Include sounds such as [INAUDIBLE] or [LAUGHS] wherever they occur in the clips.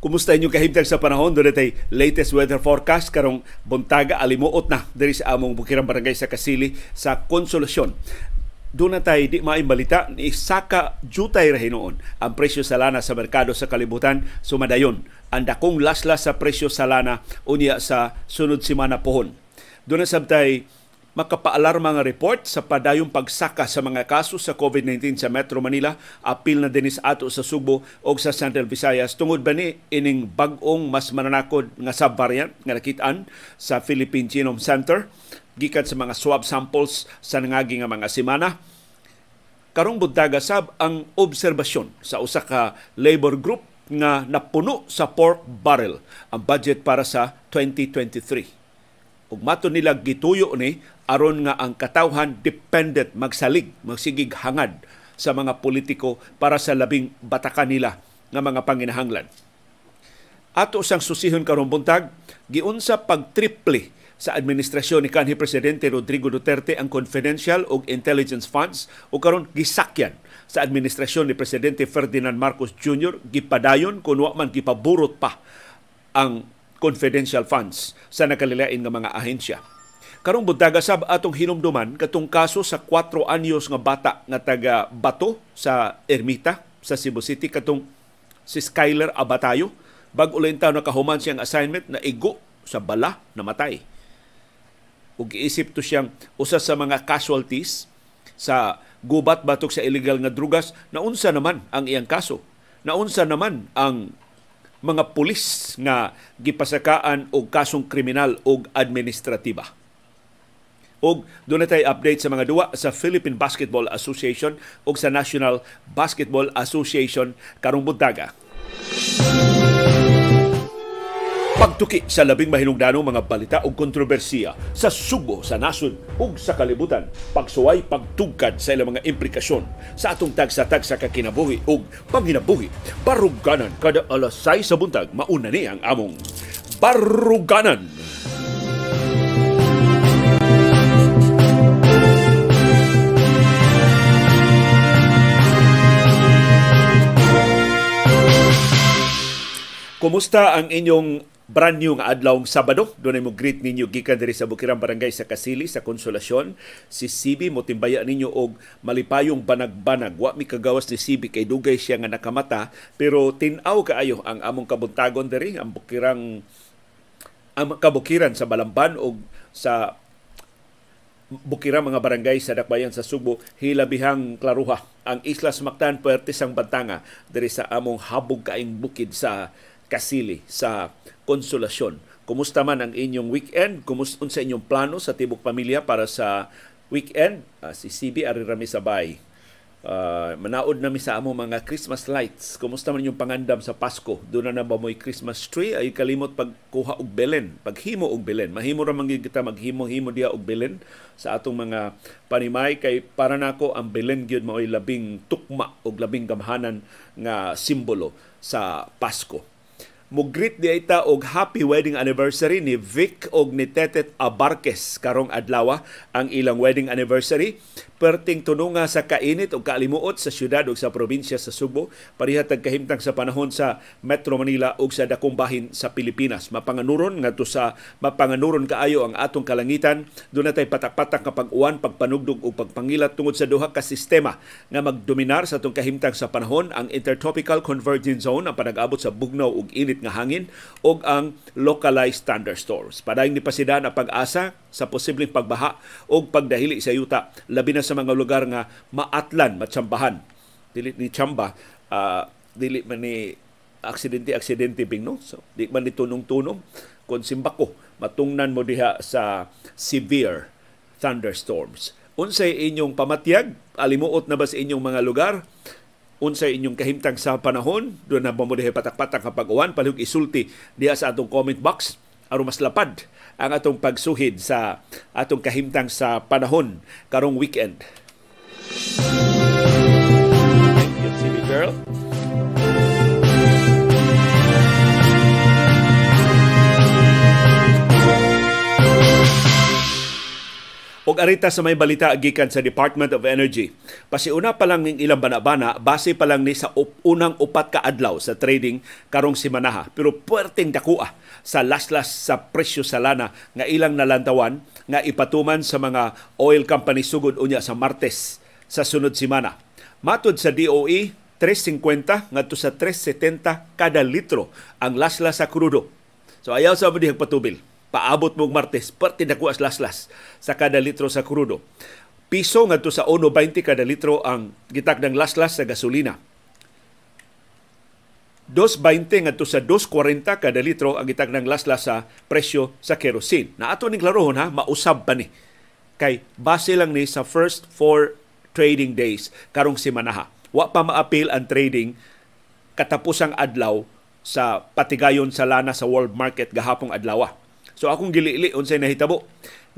Kumusta inyong kahimtang sa panahon? Doon tay latest weather forecast karong buntaga alimuot na diri sa among bukirang barangay sa Kasili sa Konsolasyon. Doon na tayo di maimbalita ni Saka Jutay rahinoon ang presyo sa lana sa merkado sa kalibutan sumadayon. Ang dakong laslas sa presyo sa lana unya sa sunod simana pohon. Doon sabtay makapaalarma nga report sa padayong pagsaka sa mga kaso sa COVID-19 sa Metro Manila, apil na dinis ato sa Subo o sa Central Visayas. Tungod ba ni ining bag-ong mas mananakod nga sub-variant nga nakitaan sa Philippine Genome Center? Gikan sa mga swab samples sa nangagi nga mga semana. Karong buntaga sab ang obserbasyon sa usa ka labor group nga napuno sa pork barrel ang budget para sa 2023 ug mato nila gituyo ni aron nga ang katawhan dependent magsalig, magsigig hangad sa mga politiko para sa labing batakan nila nga mga panginahanglan. Ato sang susihon karong buntag, giunsa pag-triple sa administrasyon ni kanhi presidente Rodrigo Duterte ang confidential ug intelligence funds o karon gisakyan sa administrasyon ni presidente Ferdinand Marcos Jr. gipadayon kun wa man gipaburot pa ang confidential funds sa nakalilain nga mga ahensya. Karong buntaga sab atong hinumduman katong kaso sa 4 anyos nga bata nga taga Bato sa Ermita sa Cebu City katong si Skyler Abatayo bag ulen taw nakahuman siyang assignment na igo sa bala namatay. Ug giisip to siyang usa sa mga casualties sa gubat batok sa illegal nga drugas naunsa naman ang iyang kaso. Naunsa naman ang mga pulis nga gipasakaan og kasong kriminal ug administratiba. Og doon tay update sa mga duwa sa Philippine Basketball Association ug sa National Basketball Association karong buntaga. Pagtuki sa labing mahinungdanong mga balita ug kontrobersiya sa subo sa nasod ug sa kalibutan. Pagsuway pagtugkad sa ilang mga implikasyon sa atong tagsa-tag sa kakinabuhi ug panghinabuhi. Baruganan kada alas 6 sa buntag mauna ni ang among Baruganan. Kumusta ang inyong brand new nga adlawng Sabado? Doon mo greet ninyo gikan diri sa Bukirang Barangay sa Kasili sa Konsolasyon. Si Sibi mo timbaya ninyo og malipayong banag-banag. Wa mi kagawas ni Sibi kay dugay siya nga nakamata pero tin-aw kaayo ang among kabuntagon diri ang Bukirang ang kabukiran sa Balamban o sa bukira mga barangay sa Dakbayan sa Subo hilabihang klaruha ang Islas Mactan Puerto sang Bantanga diri sa among habog kaing bukid sa Kasili sa Konsolasyon. Kumusta man ang inyong weekend? Kumusta sa inyong plano sa tibok pamilya para sa weekend? Uh, si CB Ari Rami Sabay. Uh, manaod nami sa amo mga Christmas lights. Kumusta man yung pangandam sa Pasko? Doon na na ba mo'y Christmas tree? Ay kalimot pagkuha og belen, paghimo og belen. Mahimo ra man kita maghimo-himo diya og belen sa atong mga panimay kay para nako ang belen gyud mao'y labing tukma og labing gamhanan nga simbolo sa Pasko Mugrit di ita og happy wedding anniversary ni Vic og ni Tetet Abarques karong adlaw ang ilang wedding anniversary. Perting tununga sa kainit o kaalimuot sa syudad o sa probinsya sa Subo, pariha kahimtang sa panahon sa Metro Manila o sa dakong bahin sa Pilipinas. Mapanganuron nga to sa mapanganuron kaayo ang atong kalangitan, doon natay patak-patak kapag uwan, pagpanugdog o pagpangilat tungod sa duha ka sistema nga magdominar sa atong kahimtang sa panahon. Ang Intertropical Convergence Zone ang panag-abot sa bugnaw ug init nga hangin o ang localized thunderstorms. Padayong ni pasidan ang pag-asa sa posibleng pagbaha o pagdahili sa yuta labi na sa mga lugar nga maatlan, matsambahan. Dili ni chamba, uh, dili man ni aksidente-aksidente bing no. So, di man ni tunong-tunong kung simbako matungnan mo diha sa severe thunderstorms. Unsay inyong pamatyag? Alimuot na ba sa inyong mga lugar? Unsay inyong kahimtang sa panahon? Doon na diha patak-patak kapag uwan? Palihog isulti diha sa atong comment box aron mas lapad ang atong pagsuhid sa atong kahimtang sa panahon karong weekend. Thank you, CB Girl. Og arita sa may balita gikan sa Department of Energy. Pasiuna pa lang ng ilang banabana, base pa lang ni sa unang upat ka adlaw sa trading karong simanaha. Pero puwerteng dakua sa laslas sa presyo sa lana nga ilang nalantawan nga ipatuman sa mga oil company sugod unya sa Martes sa sunod simana. Matod sa DOE, 3.50 ngadto sa 3.70 kada litro ang laslas sa krudo. So ayaw sa mo patubil paabot mong Martes, parte na as laslas sa kada litro sa krudo. Piso ngadto sa 1.20 kada litro ang gitak ng laslas sa gasolina. 2.20 ngadto sa 2.40 kada litro ang gitak ng laslas sa presyo sa kerosene. Na ato ning klarohon ha, mausab pa ni. Kay base lang ni sa first four trading days karong simanaha. Wa pa maapil ang trading katapusang adlaw sa patigayon sa lana sa world market gahapong adlaw. So akong gilili unsay nahitabo.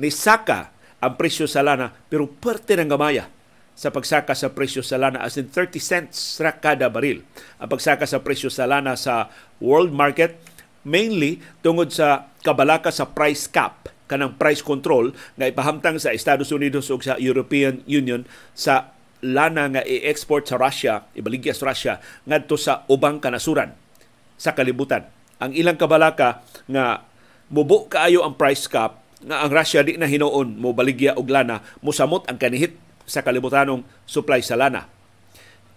Ni saka ang presyo sa lana pero parte ng gamaya sa pagsaka sa presyo sa lana as in 30 cents ra kada baril. Ang pagsaka sa presyo sa lana sa world market mainly tungod sa kabalaka sa price cap kanang price control nga ipahamtang sa Estados Unidos ug sa European Union sa lana nga i-export sa Russia, ibaligya sa Russia ngadto sa ubang kanasuran sa kalibutan. Ang ilang kabalaka nga mubo kaayo ang price cap nga ang Russia di na hinuon mo baligya og lana musamot ang kanihit sa kalibutanong supply sa lana.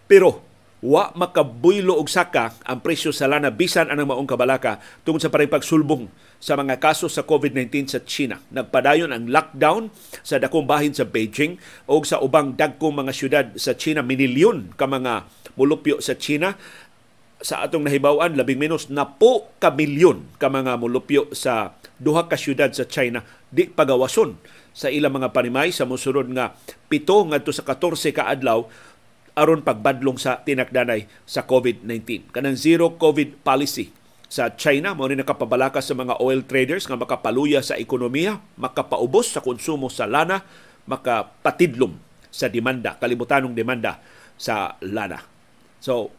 Pero wa makabuylo og saka ang presyo sa lana bisan anang maong kabalaka tungod sa pareng pagsulbong sa mga kaso sa COVID-19 sa China. Nagpadayon ang lockdown sa dakong bahin sa Beijing o sa ubang dagkong mga syudad sa China. Minilyon ka mga mulupyo sa China sa atong nahibawan labing menos na po ka milyon ka mga mulupyo sa duha ka syudad sa China di pagawason sa ilang mga panimay sa mosunod nga pito ngadto sa 14 ka adlaw aron pagbadlong sa tinakdanay sa COVID-19. Kanang zero COVID policy sa China mao ni nakapabalaka sa mga oil traders nga makapaluya sa ekonomiya, makapaubos sa konsumo sa lana, makapatidlom sa demanda, kalibutanong demanda sa lana. So,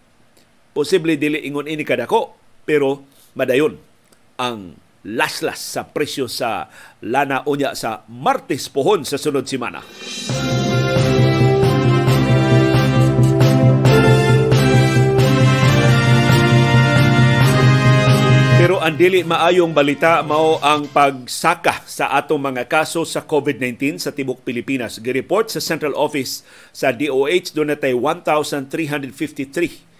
posible dili ingon ini kadako pero madayon ang laslas sa presyo sa lana unya sa Martes pohon sa sunod semana. Pero ang dili maayong balita mao ang pagsaka sa atong mga kaso sa COVID-19 sa tibok Pilipinas. Gireport sa Central Office sa DOH doon natay 1,353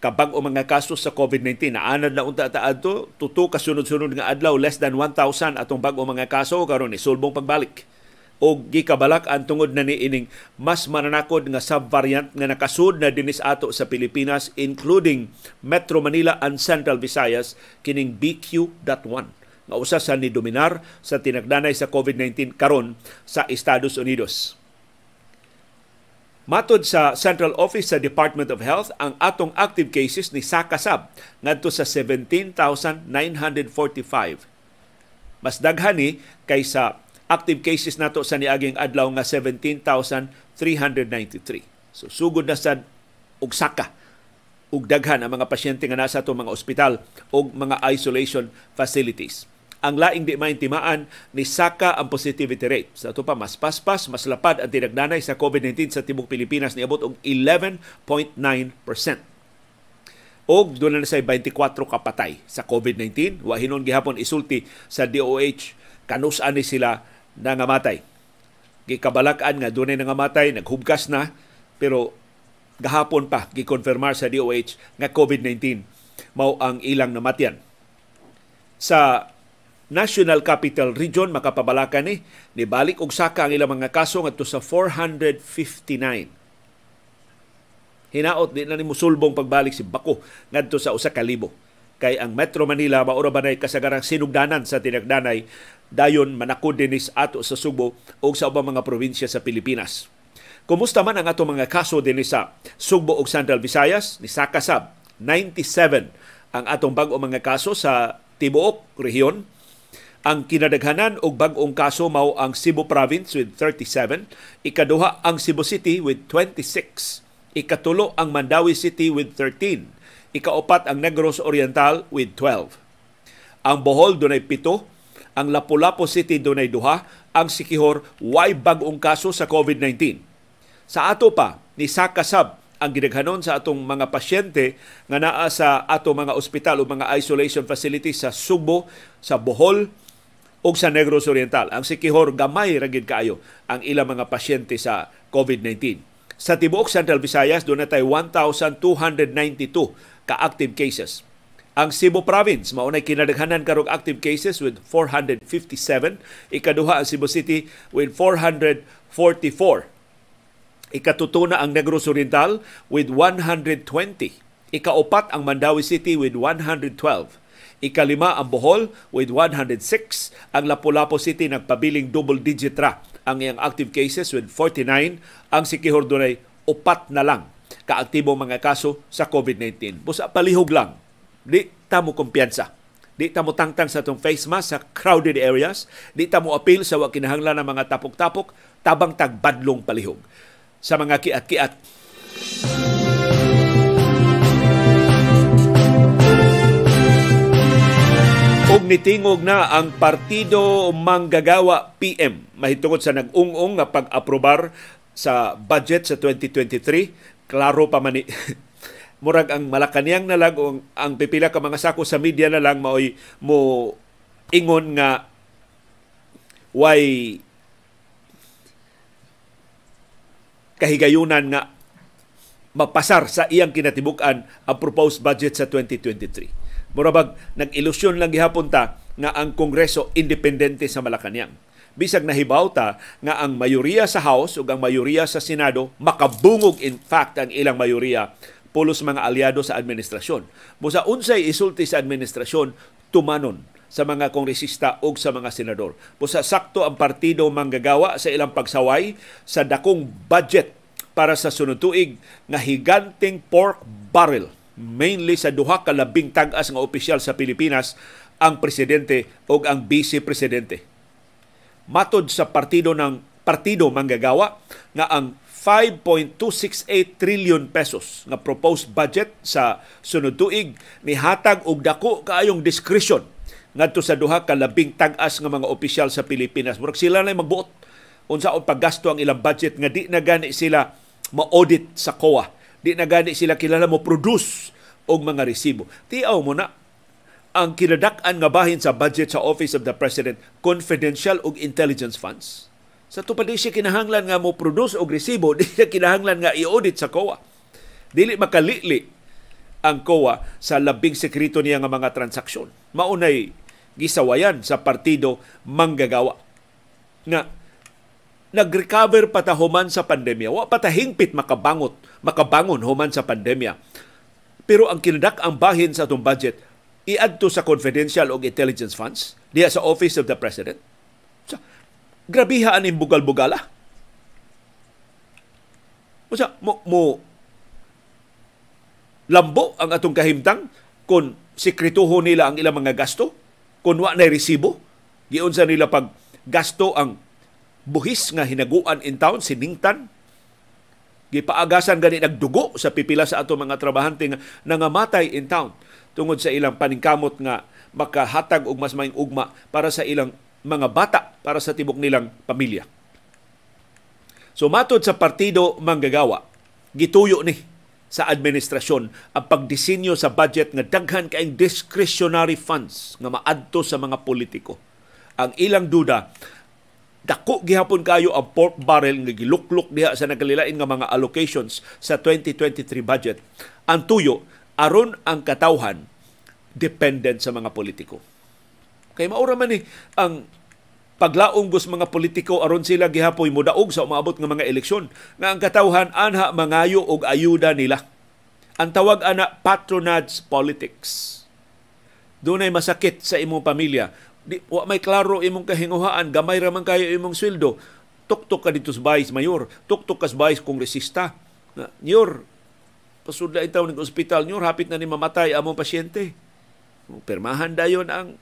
kabag o mga kaso sa COVID-19. Naanad na unta taad to, tuto kasunod-sunod nga adlaw, less than 1,000 atong bag o mga kaso karon ni sulbong pagbalik. O gikabalak ang tungod na ni ining mas mananakod nga subvariant nga nakasud na dinis ato sa Pilipinas including Metro Manila and Central Visayas kining BQ.1 nga usa sa ni dominar sa tinagdanay sa COVID-19 karon sa Estados Unidos. Matod sa Central Office sa Department of Health, ang atong active cases ni sakasab ngadto sa 17,945. Mas daghan ni kaysa active cases nato sa niaging adlaw nga 17,393. So sugod na sa og saka ug daghan ang mga pasyente nga nasa atong mga ospital ug mga isolation facilities ang laing di maintimaan ni saka ang positivity rate. Sa ito pa, mas paspas, mas lapad ang tinagnanay sa COVID-19 sa Tibok Pilipinas ni abot og 11.9%. Og doon na say 24 kapatay sa COVID-19. Wahinon gihapon isulti sa DOH kanus-an ni sila nangamatay. Gikabalak-an nga doon na nangamatay, naghubgas na, pero gahapon pa gikonfirmar sa DOH nga COVID-19 mao ang ilang namatyan. Sa National Capital Region makapabalaka ni ni balik og saka ang ilang mga kaso ngadto sa 459. Hinaot di na ni musulbong pagbalik si Bako ngadto sa usa ka libo. Kay ang Metro Manila maura ba kasagarang sinugdanan sa tinagdanay dayon manakod dinis ato sa Subo o sa ubang mga probinsya sa Pilipinas. Kumusta man ang ato mga kaso din sa Sugbo ug Central Visayas ni Sakasab 97 ang atong bag-o mga kaso sa tibuok rehiyon ang kinadaghanan og bag-ong kaso mao ang Cebu Province with 37, ikaduha ang Cebu City with 26, ikatulo ang Mandawi City with 13, ikaupat ang Negros Oriental with 12. Ang Bohol dunay pito, Ang Lapu-Lapu City dunay duha, ang Sikihor way bag-ong kaso sa COVID-19. Sa ato pa ni Sakasab ang gidaghanon sa atong mga pasyente nga naa sa ato mga ospital o mga isolation facilities sa Subo, sa Bohol, ug sa Negros Oriental. Ang Sikihor gamay ra gid kaayo ang ilang mga pasyente sa COVID-19. Sa tibuok Central Visayas, doon na tayo 1,292 ka-active cases. Ang Cebu Province, maunay kinadaghanan karong active cases with 457. Ikaduha ang Cebu City with 444. Ikatutuna ang Negros Oriental with 120. Ikaupat ang Mandawi City with 112. Ikalima ang Bohol with 106. Ang Lapu-Lapu City nagpabiling double digit ra ang iyang active cases with 49. Ang Sikihor dunay upat na lang kaaktibo mga kaso sa COVID-19. Busa palihog lang di ta mo kumpiyansa. Di ta mo tangtang sa itong face mask sa crowded areas. Di ta mo appeal sa wa kinahanglan ng mga tapok-tapok. Tabang tagbadlong palihog sa mga kiat-kiat. Og nitingog na ang Partido Manggagawa PM mahitungod sa nag-ung-ung nga pag-aprobar sa budget sa 2023. Klaro pa man ni [LAUGHS] murag ang Malacanang na lang ang, ang pipila ka mga sako sa media na lang maoy mo ingon nga way kahigayunan nga mapasar sa iyang kinatibuk-an ang proposed budget sa 2023. Murabag nag-ilusyon lang gihapon ta nga ang Kongreso independente sa Malacanang. Bisag nahibaw ta nga ang mayoriya sa House ug ang mayoriya sa Senado makabungog in fact ang ilang mayoriya pulos mga aliado sa administrasyon. Busa unsay isulti sa administrasyon tumanon sa mga kongresista o sa mga senador. Busa sakto ang partido manggagawa sa ilang pagsaway sa dakong budget para sa sunod tuig nga higanting pork barrel mainly sa duha ka labing tag-as nga opisyal sa Pilipinas ang presidente o ang vice presidente. Matod sa partido ng partido manggagawa nga ang 5.268 trillion pesos nga proposed budget sa sunod tuig ni hatag og dako kaayong discretion ngadto sa duha ka labing tag-as nga mga opisyal sa Pilipinas. Murag sila na magbuot unsaon paggasto ang ilang budget nga di na gani sila ma-audit sa COA. Di na gani sila kilala mo produce og mga resibo. Tiaw mo na ang kinadak-an nga bahin sa budget sa Office of the President confidential og intelligence funds sa tupad di siya kinahanglan nga mo produce og resibo, [LAUGHS] di siya kinahanglan nga i-audit sa COA. Dili makalili ang COA sa labing sekreto niya nga mga transaksyon. Maunay gisawayan sa partido manggagawa nga nag-recover pata human sa pandemya. Wa pata hingpit makabangot, makabangon human sa pandemya. Pero ang kinadak ang bahin sa atong budget, iadto sa confidential o intelligence funds diya sa Office of the President grabiha aning bugal-bugala. Usa mo, mo lambo ang atong kahimtang kung sikrituho nila ang ilang mga gasto, kung wa na resibo, giun sa nila pag gasto ang buhis nga hinaguan in town, siningtan, gipaagasan gani nagdugo sa pipila sa ato mga trabahante nga nangamatay in town tungod sa ilang paningkamot nga makahatag og mas maing ugma para sa ilang mga bata para sa tibok nilang pamilya. So matod sa partido manggagawa, gituyo ni sa administrasyon ang pagdisenyo sa budget nga daghan kaayong discretionary funds nga maadto sa mga politiko. Ang ilang duda, dako gihapon kayo ang pork barrel nga gilukluk diha sa nagkalilain nga mga allocations sa 2023 budget. Ang tuyo aron ang katawhan dependent sa mga politiko. Kay maura man ni ang paglaong gus mga politiko aron sila gihapoy mudaog sa umabot nga mga eleksyon nga ang katawhan anha mangayo og ayuda nila. Ang tawag ana patronage politics. Dunay masakit sa imong pamilya. Di, wa may klaro imong kahinguhaan, gamay ra man kayo imong sweldo. Tuktok ka dito sa bayis mayor, tuktok ka sa bayis kongresista. Na, Nyor, pasudla itaw ng ospital, Nyor, hapit na ni mamatay among pasyente. Permahan dayon ang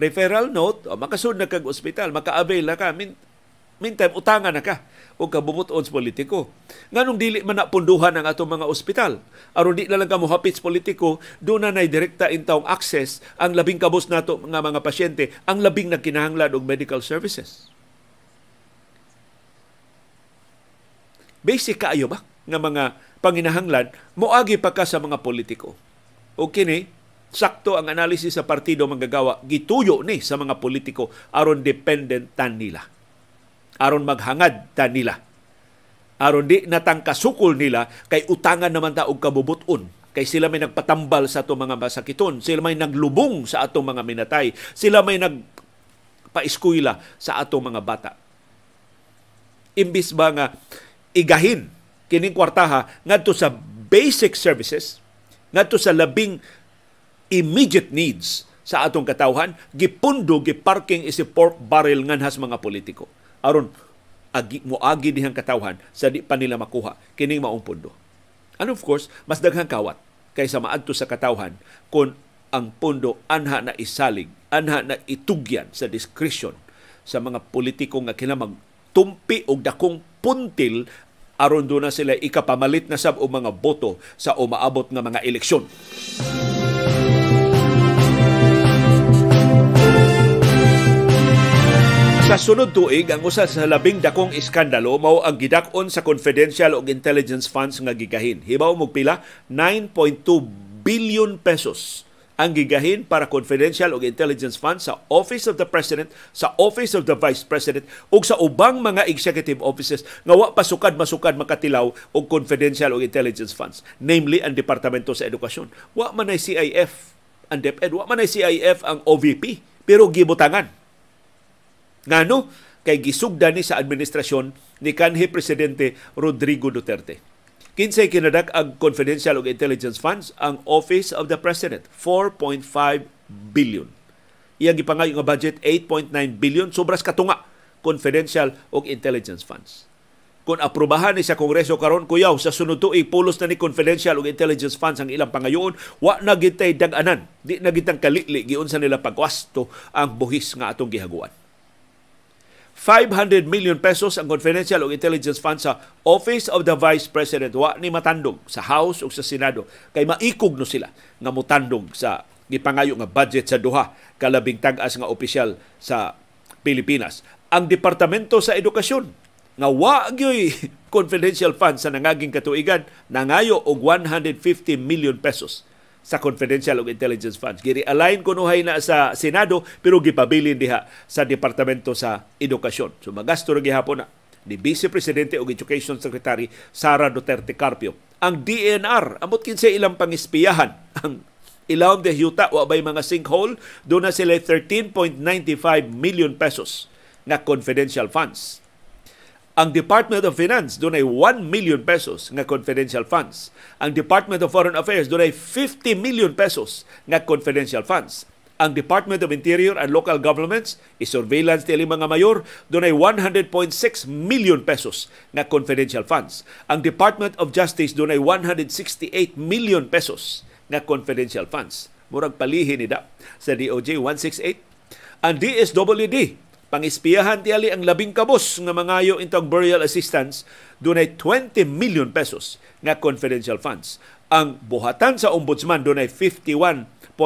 referral note, o makasud na kag ospital, maka-avail na ka. I mean, Meantime, utangan na ka o kabubuton sa politiko. Nganong dili man napunduhan ang atong mga ospital. aron di na lang kamo hapit sa politiko, doon na nay direkta intawong access ang labing kabos nato nga mga pasyente, ang labing nagkinahanglan og medical services. Basic kaayo ba nga mga panginahanglan moagi pa ka sa mga politiko. O kini sakto ang analisis sa partido manggagawa gituyo ni sa mga politiko aron dependent tan nila aron maghangad ta nila. Aron di natang kasukol nila kay utangan naman ta og kabubuton kay sila may nagpatambal sa ato mga masakiton, sila may naglubong sa atong mga minatay, sila may nagpaeskwela sa atong mga bata. Imbis ba nga igahin kining kwartaha ngadto sa basic services, ngadto sa labing immediate needs sa atong katawhan, gipundo giparking isi pork barrel nganhas mga politiko aron agi mo agi dihang katawhan sa di pa nila makuha kining maong pundo. And of course, mas daghang kawat kaysa maadto sa katawhan kung ang pundo anha na isalig, anha na itugyan sa discretion sa mga politiko nga kinamag tumpi og dakong puntil aron do na sila ikapamalit na sab og mga boto sa umaabot nga mga eleksyon. Sa sunod tuig, ang usa sa labing dakong iskandalo mao ang gidakon sa confidential og intelligence funds nga gigahin. Hibaw mo pila 9.2 billion pesos ang gigahin para confidential og intelligence funds sa Office of the President, sa Office of the Vice President ug sa ubang mga executive offices nga wa pasukad masukad makatilaw og confidential og intelligence funds, namely ang Departamento sa Edukasyon. Wa man ay CIF ang DepEd, wa man ay CIF ang OVP, pero gibutangan Ngano kay gisugda ni sa administrasyon ni kanhi presidente Rodrigo Duterte. Kinsay kinadak ang confidential og intelligence funds ang Office of the President 4.5 billion. Iyang gipangayo nga budget 8.9 billion sobras katunga confidential og intelligence funds. Kung aprobahan ni sa Kongreso karon kuyaw sa sunod tuig pulos na ni confidential og intelligence funds ang ilang pangayoon wa na gitay dag-anan di na gitang kalili giunsa nila pagwasto ang buhis nga atong gihaguan 500 million pesos ang confidential o intelligence fund sa Office of the Vice President. Wa ni matandog sa House o sa Senado. Kay maikog no sila nga mutandog sa gipangayo nga budget sa duha kalabing tag-as nga opisyal sa Pilipinas. Ang Departamento sa Edukasyon nga wa gyoy [LAUGHS] confidential fund sa nangaging katuigan nangayo og 150 million pesos sa confidential og intelligence funds. Giri align kunuhay na sa Senado pero gipabilin diha sa Departamento sa Edukasyon. So magasto ra gihapon na ni Vice Presidente og Education Secretary Sara Duterte Carpio. Ang DNR amot kinsa ilang pangispiyahan [LAUGHS] ang ilawom de yuta wa bay mga sinkhole do na sila 13.95 million pesos na confidential funds ang Department of Finance doon ay 1 million pesos nga confidential funds. Ang Department of Foreign Affairs doon ay 50 million pesos nga confidential funds. Ang Department of Interior and Local Governments, i-surveillance nila mga mayor, doon ay 100.6 million pesos nga confidential funds. Ang Department of Justice doon ay 168 million pesos nga confidential funds. Murag palihin ni da sa DOJ 168. Ang DSWD Pangispiyahan tiyali ang labing kabos nga mangayo intong burial assistance dunay 20 million pesos nga confidential funds. Ang buhatan sa ombudsman dunay 51.47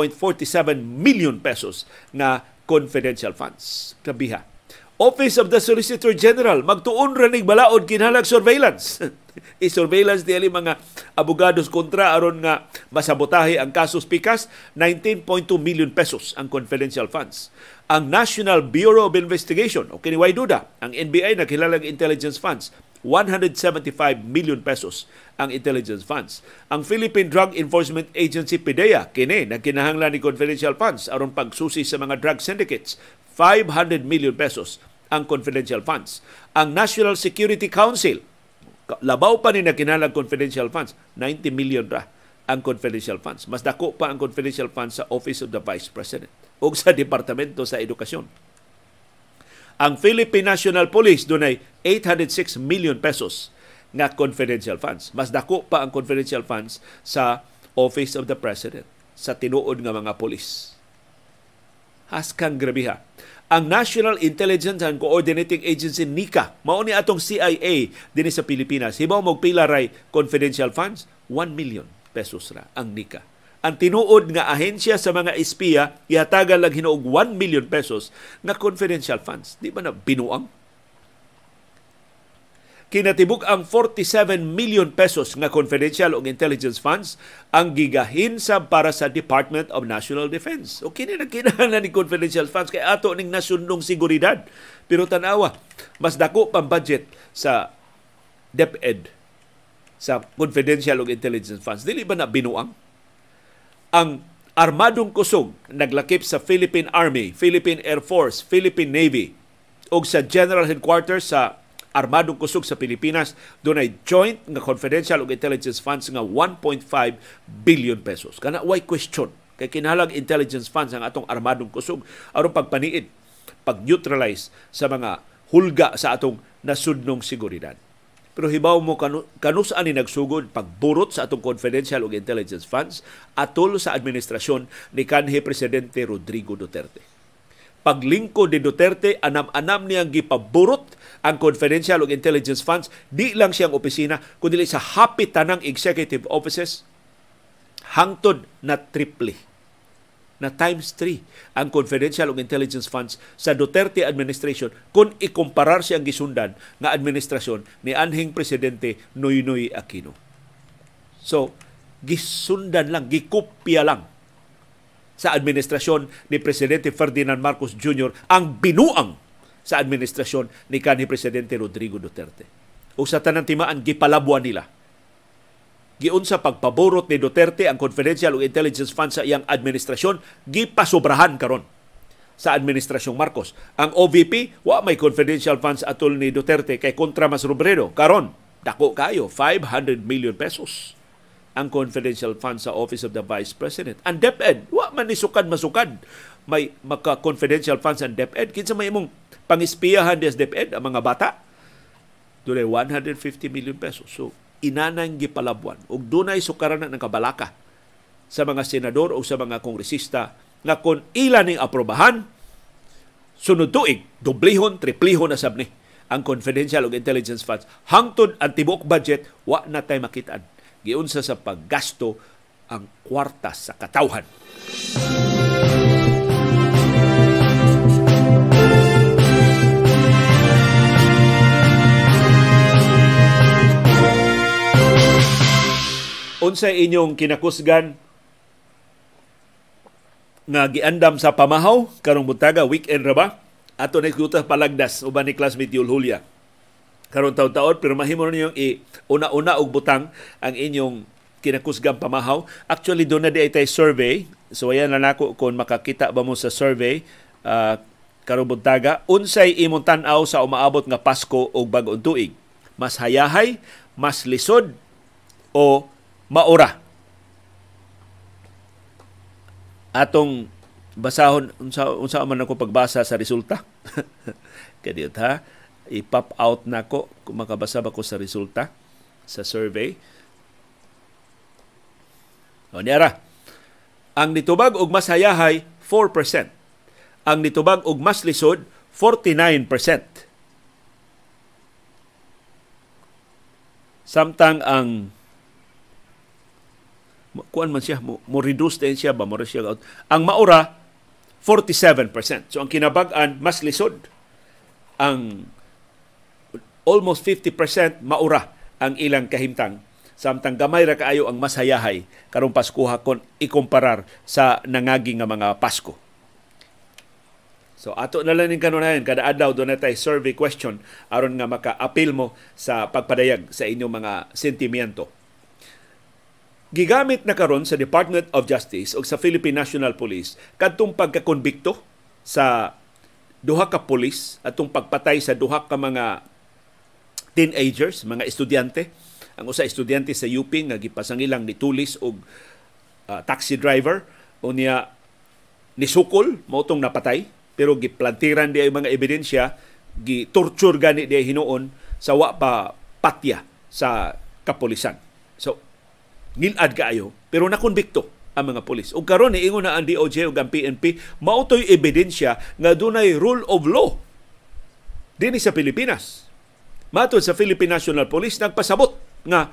million pesos nga confidential funds. Kabiha. Office of the Solicitor General magtuon ra nig balaod kinahanglan surveillance. [LAUGHS] [LAUGHS] I-surveillance dili mga abogados kontra aron nga masabotahe ang kasos pikas 19.2 million pesos ang confidential funds ang National Bureau of Investigation o kini duda ang NBI na kilalang intelligence funds 175 million pesos ang intelligence funds. Ang Philippine Drug Enforcement Agency PDEA kini nagkinahanglan ni confidential funds aron pagsusi sa mga drug syndicates 500 million pesos ang confidential funds. Ang National Security Council labaw pa ni nakinahanglan confidential funds 90 million ra ang confidential funds. Mas dako pa ang confidential funds sa Office of the Vice President o sa Departamento sa Edukasyon. Ang Philippine National Police dunay 806 million pesos nga confidential funds. Mas dako pa ang confidential funds sa Office of the President sa tinuod nga mga polis. Haskang grabiha. Ang National Intelligence and Coordinating Agency NICA mao ni atong CIA dinhi sa Pilipinas hibaw mo pila ray confidential funds 1 million pesos ra ang NICA ang tinuod nga ahensya sa mga espiya ihatagan lang hinuog 1 million pesos nga confidential funds. Di ba na binuang? Kinatibuk ang 47 million pesos nga confidential o intelligence funds ang gigahin sa para sa Department of National Defense. O kini nagkinahanglan ni confidential funds kay ato ning nasyonong seguridad. Pero tanawa, mas dako pang budget sa DepEd sa confidential o intelligence funds. Dili ba na binuang? ang armadong kusog naglakip sa Philippine Army, Philippine Air Force, Philippine Navy o sa General Headquarters sa armadong kusog sa Pilipinas dunay joint nga confidential ug intelligence funds nga 1.5 billion pesos. Kana why question kay kinahanglan intelligence funds ang atong armadong kusog aron pagpaniid pag-neutralize sa mga hulga sa atong nasudnong seguridad. Pero hibaw mo kanu, kanusaan ni nagsugod pagburot sa atong confidential ug intelligence funds atol sa administrasyon ni kanhi presidente Rodrigo Duterte. Paglingkod ni Duterte anam-anam niyang gipaburot ang confidential ug intelligence funds di lang siyang opisina kundi sa hapit tanang executive offices hangtod na triple na times 3 ang confidential ug intelligence funds sa Duterte administration kung ikumparar siyang gisundan nga administrasyon ni anhing presidente Noynoy Aquino. So, gisundan lang, gikopya lang sa administrasyon ni Presidente Ferdinand Marcos Jr. ang binuang sa administrasyon ni kanhi Presidente Rodrigo Duterte. O sa tanang timaan, gipalabuan nila giunsa pagpaborot ni Duterte ang confidential intelligence fund sa iyang administrasyon gipasobrahan karon sa administrasyong Marcos. Ang OVP wa may confidential funds atol ni Duterte kay kontra mas Robredo. Karon dako kayo 500 million pesos ang confidential funds sa Office of the Vice President. Ang DepEd, wa man ni sukad masukad may maka confidential funds ang DepEd kinsa may imong pangispiyahan des DepEd ang mga bata. Dure 150 million pesos. So inanang gipalabuan ug dunay sukaranan ng kabalaka sa mga senador o sa mga kongresista nga kung ila ning aprobahan sunod tuig doblihon triplihon na sabni ang confidential ug intelligence funds hangtod ang tibuok budget wa na tay makitaan giunsa sa paggasto ang kwartas sa katawhan. unsay inyong kinakusgan? Nga giandam sa pamahaw? Karong buntaga weekend ra ba? Ato na palagdas uban ni classmate Yul Julia karon taon-taon pero mahimo niyo i una-una og butang ang inyong kinakusgang pamahaw actually do na di tay survey so ayan na nako kung makakita ba mo sa survey uh, karong buntaga unsay imong tan-aw sa umaabot nga Pasko og bag-ong tuig mas hayahay mas lisod o maura. Atong basahon unsa unsa man ako pagbasa sa resulta. [LAUGHS] Kadiyot ha. I-pop out nako kung makabasa ba ko sa resulta sa survey. O niara. Ang nitubag og mas hayahay 4%. Ang nitubag og mas lisod 49%. Samtang ang kuan man siya mo, mo reduce din siya ba mo siya out. Ang maura 47%. So ang kinabag-an mas lisod. Ang almost 50% maura ang ilang kahimtang. Samtang gamay ra kaayo ang masayahay karong Paskuha kon ikumparar sa nangagi nga mga Pasko. So ato na lang ning kanunayan. Kada adlaw do tay survey question aron nga maka-appeal mo sa pagpadayag sa inyong mga sentimiento gigamit na karon sa Department of Justice o sa Philippine National Police kadtong pagkakonbikto sa duha ka pulis atong pagpatay sa duha ka mga teenagers, mga estudyante. Ang usa estudyante sa UP nga gipasangilang ni tulis og uh, taxi driver o niya nisukol mo tong napatay pero giplantiran di ay mga ebidensya gi-torture gani di hinuon sa wa pa patya sa kapolisan. So ngilad kaayo pero nakonbikto ang mga pulis. Ug karon niingon na ang DOJ ug ang PNP mautoy ebidensya nga dunay rule of law dinhi sa Pilipinas. Matod sa Philippine National Police nagpasabot nga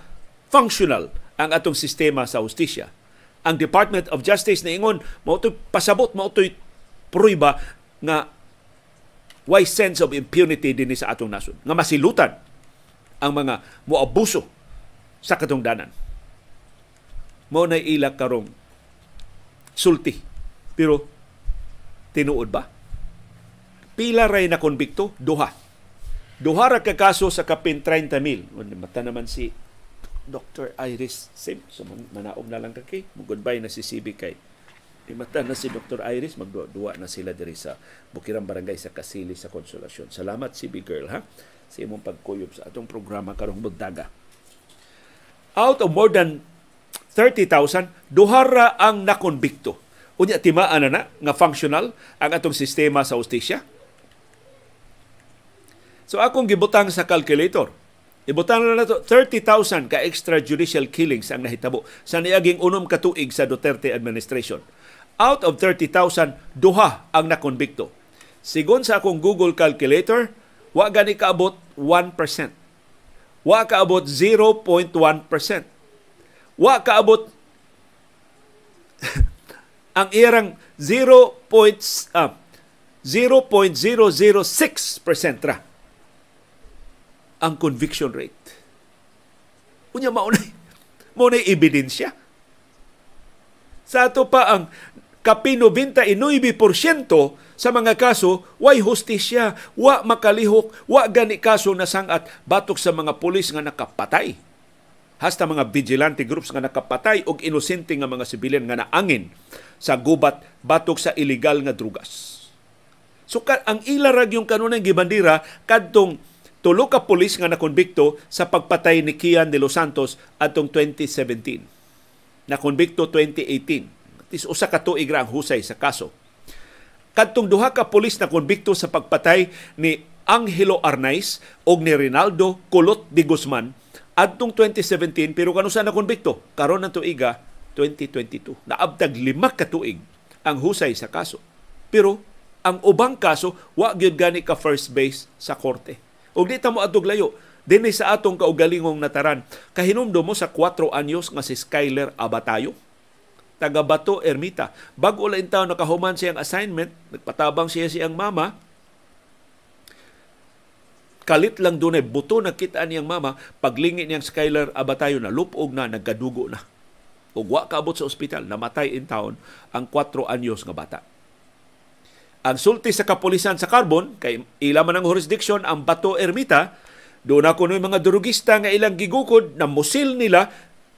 functional ang atong sistema sa hustisya. Ang Department of Justice niingon mautoy pasabot mautoy pruiba nga why sense of impunity dinhi sa atong nasod nga masilutan ang mga moabuso sa katungdanan. Mao na ilak karong sulti. Pero tinuod ba? Pila ray na konbikto? Duha. Duha ra ka kaso sa kapin 30 mil. Mata naman si Dr. Iris Sim. So, manaog na lang kay. Goodbye na si CB kay. Imata na si Dr. Iris. Magduwa na sila diri sa Bukirang Barangay sa Kasili sa Konsolasyon. Salamat CB Girl ha sa imong pagkuyog sa atong programa karong buntaga. Out of more than 30,000, duhara ang nakonbikto. Unya timaan na na nga functional ang atong sistema sa ustisya. So akong gibutang sa calculator. Ibutang na nato 30,000 ka extrajudicial killings ang nahitabo sa niaging unom ka tuig sa Duterte administration. Out of 30,000, duha ang nakonbikto. Sigon sa akong Google calculator, wa gani kaabot 1%. Wa kaabot 0.1%. Wa kaabot [LAUGHS] ang irang 0. Uh, 0.006% ra ang conviction rate. Unya maunay, [LAUGHS] maunay ebidensya. Sa ato pa ang kapi 99% sa mga kaso, way hustisya, wa makalihok, wa gani kaso na sangat batok sa mga pulis nga nakapatay. Hasta mga vigilante groups nga nakapatay og inosente nga mga sibilyan nga naangin sa gubat batok sa illegal nga drugas. So ang ilarag yung kanunang gibandira kadtong tulo ka pulis nga nakonbikto sa pagpatay ni Kian de los Santos atong 2017. Nakonbikto 2018. Tis usa ka tuig ang husay sa kaso. Kadtong duha ka pulis na konbikto sa pagpatay ni Angelo Arnaiz o ni Rinaldo Kulot de Guzman adtong 2017 pero kanu sa na konbikto karon ang tuiga 2022 naabtag lima ka tuig ang husay sa kaso. Pero ang ubang kaso wa gyud gani ka first base sa korte ug di ta mo adtog layo dinhi sa atong kaugalingong nataran kahinumdom mo sa 4 anyos nga si Skyler Abatayo taga Bato Ermita. Bago lang taon nakahuman siyang assignment, nagpatabang siya siyang mama, kalit lang doon ay buto na kita niyang mama, paglingi niyang Skyler Abatayo na lupog na, nagkadugo na. Ug wa kaabot sa ospital, namatay in town ang 4 anyos nga bata. Ang sulti sa kapulisan sa Carbon, kay ila man ang jurisdiction ang Bato Ermita, doon ako no mga durugista nga ilang gigukod na musil nila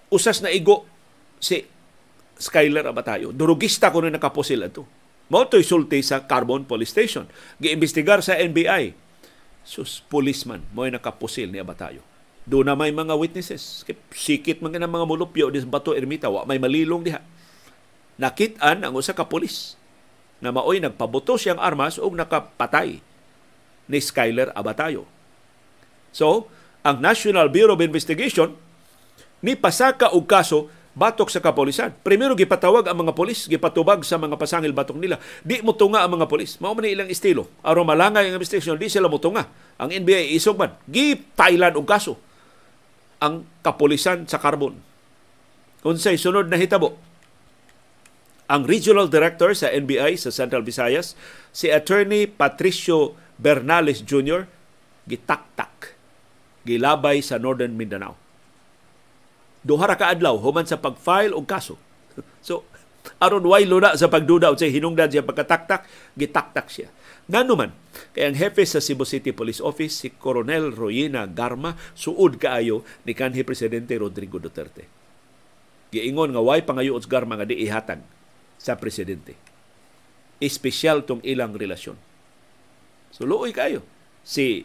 usas na igo si Skyler Abatayo. Durugista ko na nakapusil ato. Mao to'y sulti sa Carbon Police Station. Giimbestigar sa NBI. Sus, policeman, mo'y nakapusil ni Abatayo. Doon na may mga witnesses. Sikit mga ng mga mulupyo di Bato Ermita. Wa may malilong diha. Nakitaan ang usa ka pulis na maoy nagpabuto siyang armas o nakapatay ni Skyler Abatayo. So, ang National Bureau of Investigation ni pasaka og kaso batok sa kapolisan. Primero gipatawag ang mga polis, gipatubag sa mga pasangil batok nila. Di mo tunga ang mga polis. Mao man ilang estilo. Aron malangay ang investigation, di sila mo tunga. Ang NBI isog man, gipailan og kaso ang kapolisan sa Carbon. Unsay sunod na hitabo. Ang regional director sa NBI sa Central Visayas, si Attorney Patricio Bernales Jr., gitaktak gilabay sa Northern Mindanao duha ra ka adlaw human sa pag-file og kaso. [LAUGHS] So aron way luna sa pagduda sa hinungdan siya pagkataktak, gitaktak siya. Ngano man, kay ang hepe sa Cebu City Police Office si Coronel Royena Garma suod kaayo ni kanhi presidente Rodrigo Duterte. Giingon nga way pangayo os Garma nga di ihatag sa presidente. Espesyal tong ilang relasyon. So luoy kayo. Si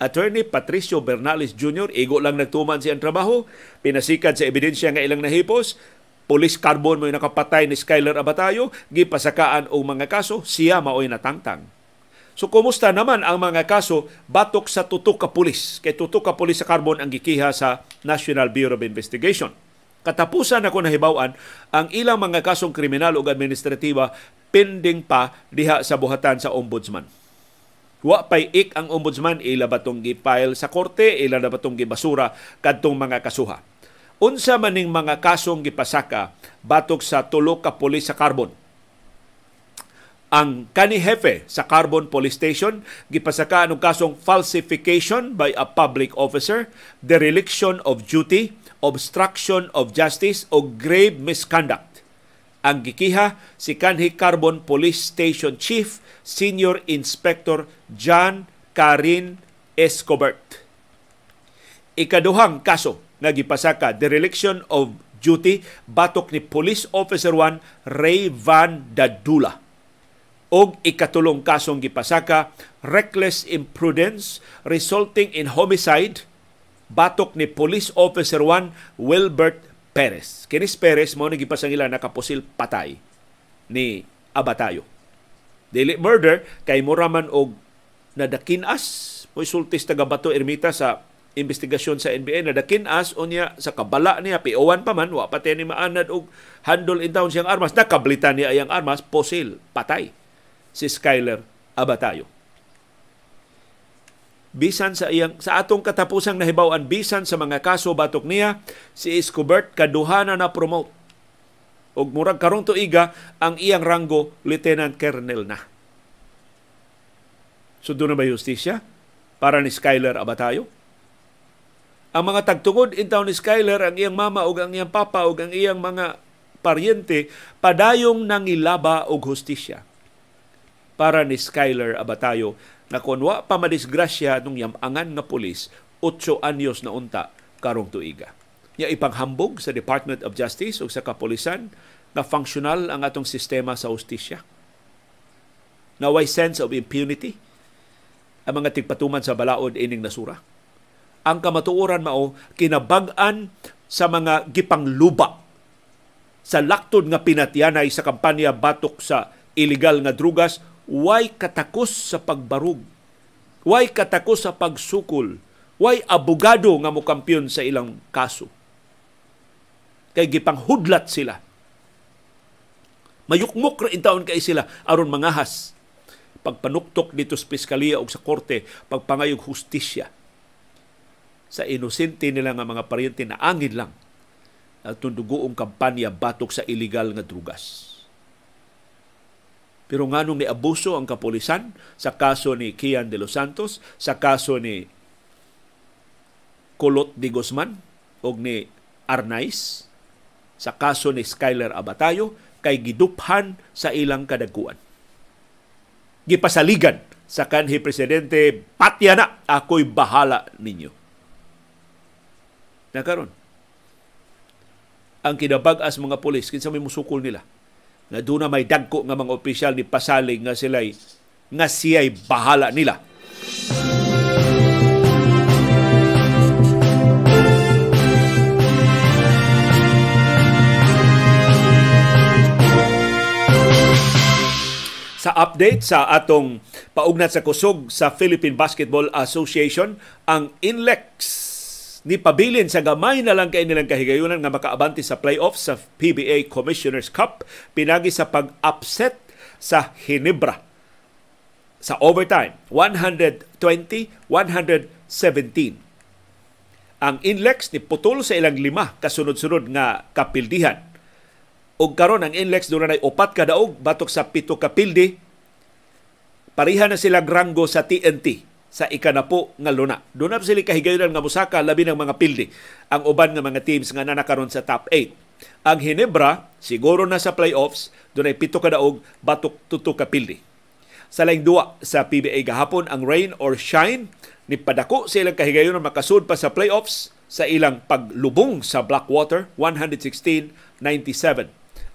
Attorney Patricio Bernales Jr. igo lang nagtuman siyang trabaho, pinasikat sa ebidensya nga ilang nahipos, Police Carbon mo nakapatay ni Skyler Abatayo, gipasakaan og mga kaso, siya maoy natangtang. So kumusta naman ang mga kaso batok sa tutok ka pulis? Kay tutok ka pulis sa Carbon ang gikiha sa National Bureau of Investigation. Katapusan ako nahibawan ang ilang mga kasong kriminal ug administratiba pending pa diha sa buhatan sa ombudsman. Wa pay ik ang ombudsman ila batong gi-file sa korte, ila na batong gibasura kadtong mga kasuha. Unsa maning mga kasong gipasaka batok sa tulo ka pulis sa carbon ang kani hefe sa Carbon Police Station gipasaka og kasong falsification by a public officer, dereliction of duty, obstruction of justice o grave misconduct. Ang gikiha si kanhi Carbon Police Station Chief Senior Inspector John Karin Escobert. Ikaduhang kaso nga gipasaka dereliction of duty batok ni Police Officer 1 Ray Van Dadula og ikatulong kasong gipasaka reckless imprudence resulting in homicide batok ni Police Officer 1 Wilbert Perez. Kinis Perez mao ni gipasangila nakapusil patay ni Abatayo. Dili murder kay muraman og nadakinas mo sultis taga Bato Ermita sa investigasyon sa NBI nadakinas unya sa kabala niya piuwan pa man wa pa ni maanad og handle in town siyang armas nakablitan niya ayang armas posil patay si Skyler Abatayo. Bisan sa iyang sa atong katapusang nahibaw-an bisan sa mga kaso batok niya si Escobert kaduhana na promote og murag karong tuiga ang iyang ranggo lieutenant colonel na. So doon na ba justisya para ni Skyler Abatayo? Ang mga tagtungod in town ni Skyler, ang iyang mama o ang iyang papa o ang iyang mga paryente, padayong nangilaba og hustisya para ni Skyler Abatayo na kung pa madisgrasya nung yamangan nga pulis, 8 anyos na unta karong tuiga. Nya ipanghambog sa Department of Justice o sa kapulisan na functional ang atong sistema sa ustisya. Na way sense of impunity ang mga tigpatuman sa balaod ining nasura. Ang kamatuoran mao kinabag-an sa mga gipangluba sa laktod nga pinatyanay sa kampanya batok sa illegal nga drugas Way katakos sa pagbarug. Way katakos sa pagsukol. Way abogado nga mukampiyon sa ilang kaso. Kay gipanghudlat sila. Mayukmok ra intawon kay sila aron mangahas pagpanuktok dito sa piskalya o sa korte pagpangayog hustisya sa inosente nila nga mga paryente na angin lang at tundugoong kampanya batok sa illegal nga drugas. Pero nganong ni abuso ang kapulisan sa kaso ni Kian de los Santos, sa kaso ni Kulot de Guzman o ni Arnaiz, sa kaso ni Skyler Abatayo, kay giduphan sa ilang kadagkuan. Gipasaligan sa kanhi presidente, patya na, ako'y bahala ninyo. Nakaron, ang kinabag-as mga pulis, kinsa may musukol nila, nga doon na may dagko nga mga opisyal ni pasalig nga sila nga siya'y bahala nila. sa update sa atong paugnat sa kusog sa Philippine Basketball Association ang INLEX ni pabilin sa gamay na lang kay nilang kahigayunan nga makaabante sa playoffs sa PBA Commissioners Cup pinagi sa pag-upset sa Hinebra sa overtime 120-117 ang Inlex ni putol sa ilang lima kasunod-sunod nga kapildihan. Ug karon ang Inlex doon na upat ka daog batok sa pito kapildi. Pariha na sila ranggo sa TNT sa ikanapo nga luna. Doon na sila kahigayon nga musaka labi ng mga pildi ang uban nga mga teams nga nanakaron sa top 8. Ang Hinebra, siguro na sa playoffs, doon ay pito kadaog batok tuto ka pildi. Sa laing duwa sa PBA gahapon, ang rain or shine, ni padako sa ilang kahigayon makasud pa sa playoffs sa ilang paglubong sa Blackwater, 116-97.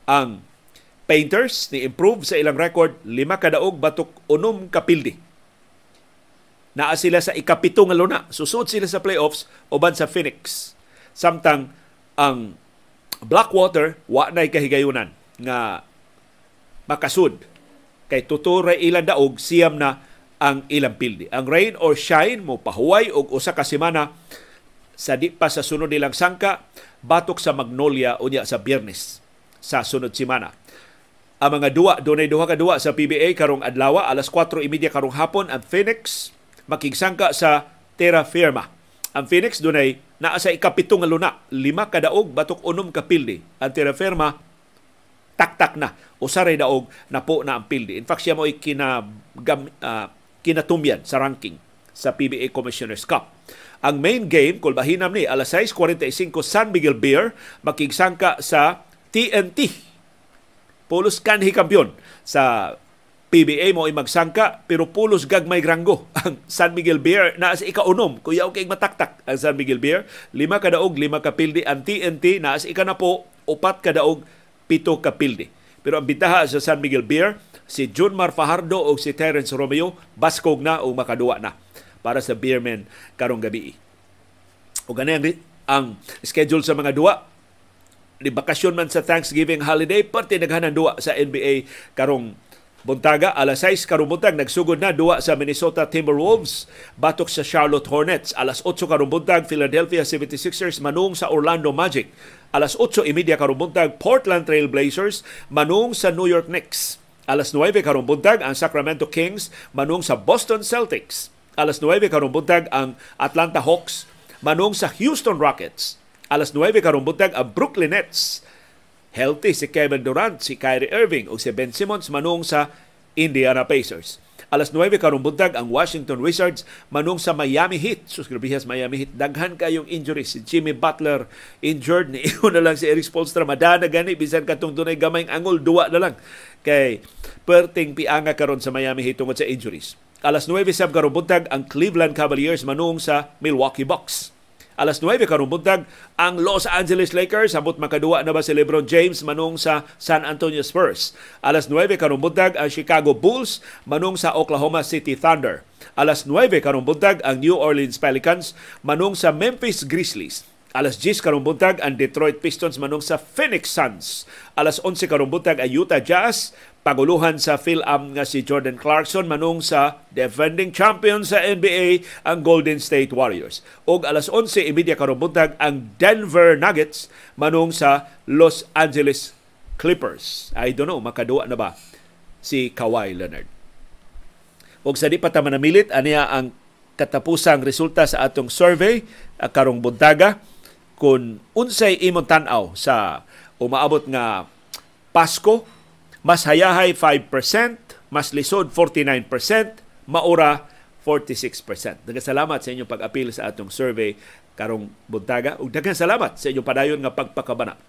Ang Painters ni improve sa ilang record, lima kadaog batok unom kapildi Naa sila sa ikapito nga luna. Susud sila sa playoffs uban sa Phoenix. Samtang ang Blackwater wa nay kahigayunan nga makasud kay tuturay ilang daog siyam na ang ilang pildi. Ang rain or shine mo pahuway og usa ka semana sa di pa sa sunod nilang sangka batok sa Magnolia unya sa Biyernes sa sunod semana. Ang mga duwa, dunay duha ka duwa sa PBA karong adlaw alas 4:30 karong hapon ang Phoenix makigsangka sa Terra Firma. Ang Phoenix dunay naa sa ikapito nga luna, lima ka daog batok unom ka pildi. Ang Terra Firma taktak na usaray daog napo na ang pildi. In fact siya mo kina gam, uh, kinatumyan sa ranking sa PBA Commissioner's Cup. Ang main game, kung bahinam ni, alas 6.45 San Miguel Beer, makigsangka sa TNT. Pulos kanhi kampiyon sa PBA mo ay magsangka pero pulos gagmay granggo. [LAUGHS] Ang San Miguel Beer na sa ikaunom. Kuya kay mataktak ang San Miguel Beer lima ka daog lima ka pildi ang TNT na sa ikanapo upat ka daog pito ka pildi pero ang bitaha sa San Miguel Beer si Jun Mar Fajardo o si Terence Romeo baskog na o makaduwa na para sa Beermen karong gabi. O ganyan ang schedule sa mga duwa. Ni bakasyon man sa Thanksgiving holiday parte naghanan duwa sa NBA karong buntaga alas 6 karong buntag nagsugod na duwa sa Minnesota Timberwolves batok sa Charlotte Hornets. Alas 8 karong buntag Philadelphia 76ers manung sa Orlando Magic. Alas 8:30 karong buntag Portland Trail Blazers manung sa New York Knicks. Alas 9 karong buntag ang Sacramento Kings manung sa Boston Celtics. Alas 9 karong buntag ang Atlanta Hawks manung sa Houston Rockets. Alas 9 karong buntag ang Brooklyn Nets. Healthy si Kevin Durant, si Kyrie Irving ug si Ben Simmons manung sa Indiana Pacers. Alas 9 karong buntag ang Washington Wizards manung sa Miami Heat. Suskribihas Miami Heat. Daghan kayong injuries. Si Jimmy Butler injured [LAUGHS] ni na lang si Eric Spoelstra madana gani bisan katong dunay gamayng angol duwa na lang kay perting pianga karon sa Miami Heat tungod sa injuries. Alas 9 sab karong buntag ang Cleveland Cavaliers manung sa Milwaukee Bucks alas 9 karong buntag ang Los Angeles Lakers ambot makaduwa na ba si LeBron James manung sa San Antonio Spurs. Alas 9 karong buntag ang Chicago Bulls manung sa Oklahoma City Thunder. Alas 9 karong buntag ang New Orleans Pelicans manung sa Memphis Grizzlies. Alas 10 karong buntag ang Detroit Pistons manung sa Phoenix Suns. Alas 11 karong buntag ang Utah Jazz paguluhan sa Phil-Am nga si Jordan Clarkson manung sa defending champion sa NBA ang Golden State Warriors. Og alas 11:30 karong buntag ang Denver Nuggets manung sa Los Angeles Clippers. I don't know makaduwa na ba si Kawhi Leonard. Og sa di pa ta manamilit aniya ang katapusang resulta sa atong survey karong buntaga kung unsay imong tan-aw sa umaabot nga Pasko mas hayahay 5%, mas lisod 49%, maura 46%. Daghang salamat sa inyong pag-apil sa atong survey karong buntaga ug daghang salamat sa inyong padayon nga pagpakabana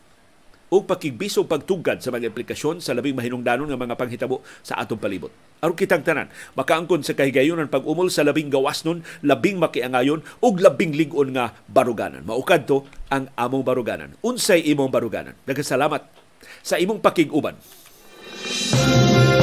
ug pakigbisog pagtugad sa mga implikasyon sa labing mahinungdanon nga mga panghitabo sa atong palibot. Aron kitang tanan, makaangkon sa kahigayonan pag-umol sa labing gawasnon, labing makiangayon ug labing lig-on nga baruganan. Maukad to ang among baruganan. Unsay imong baruganan. Daghang salamat sa imong pakiguban. Música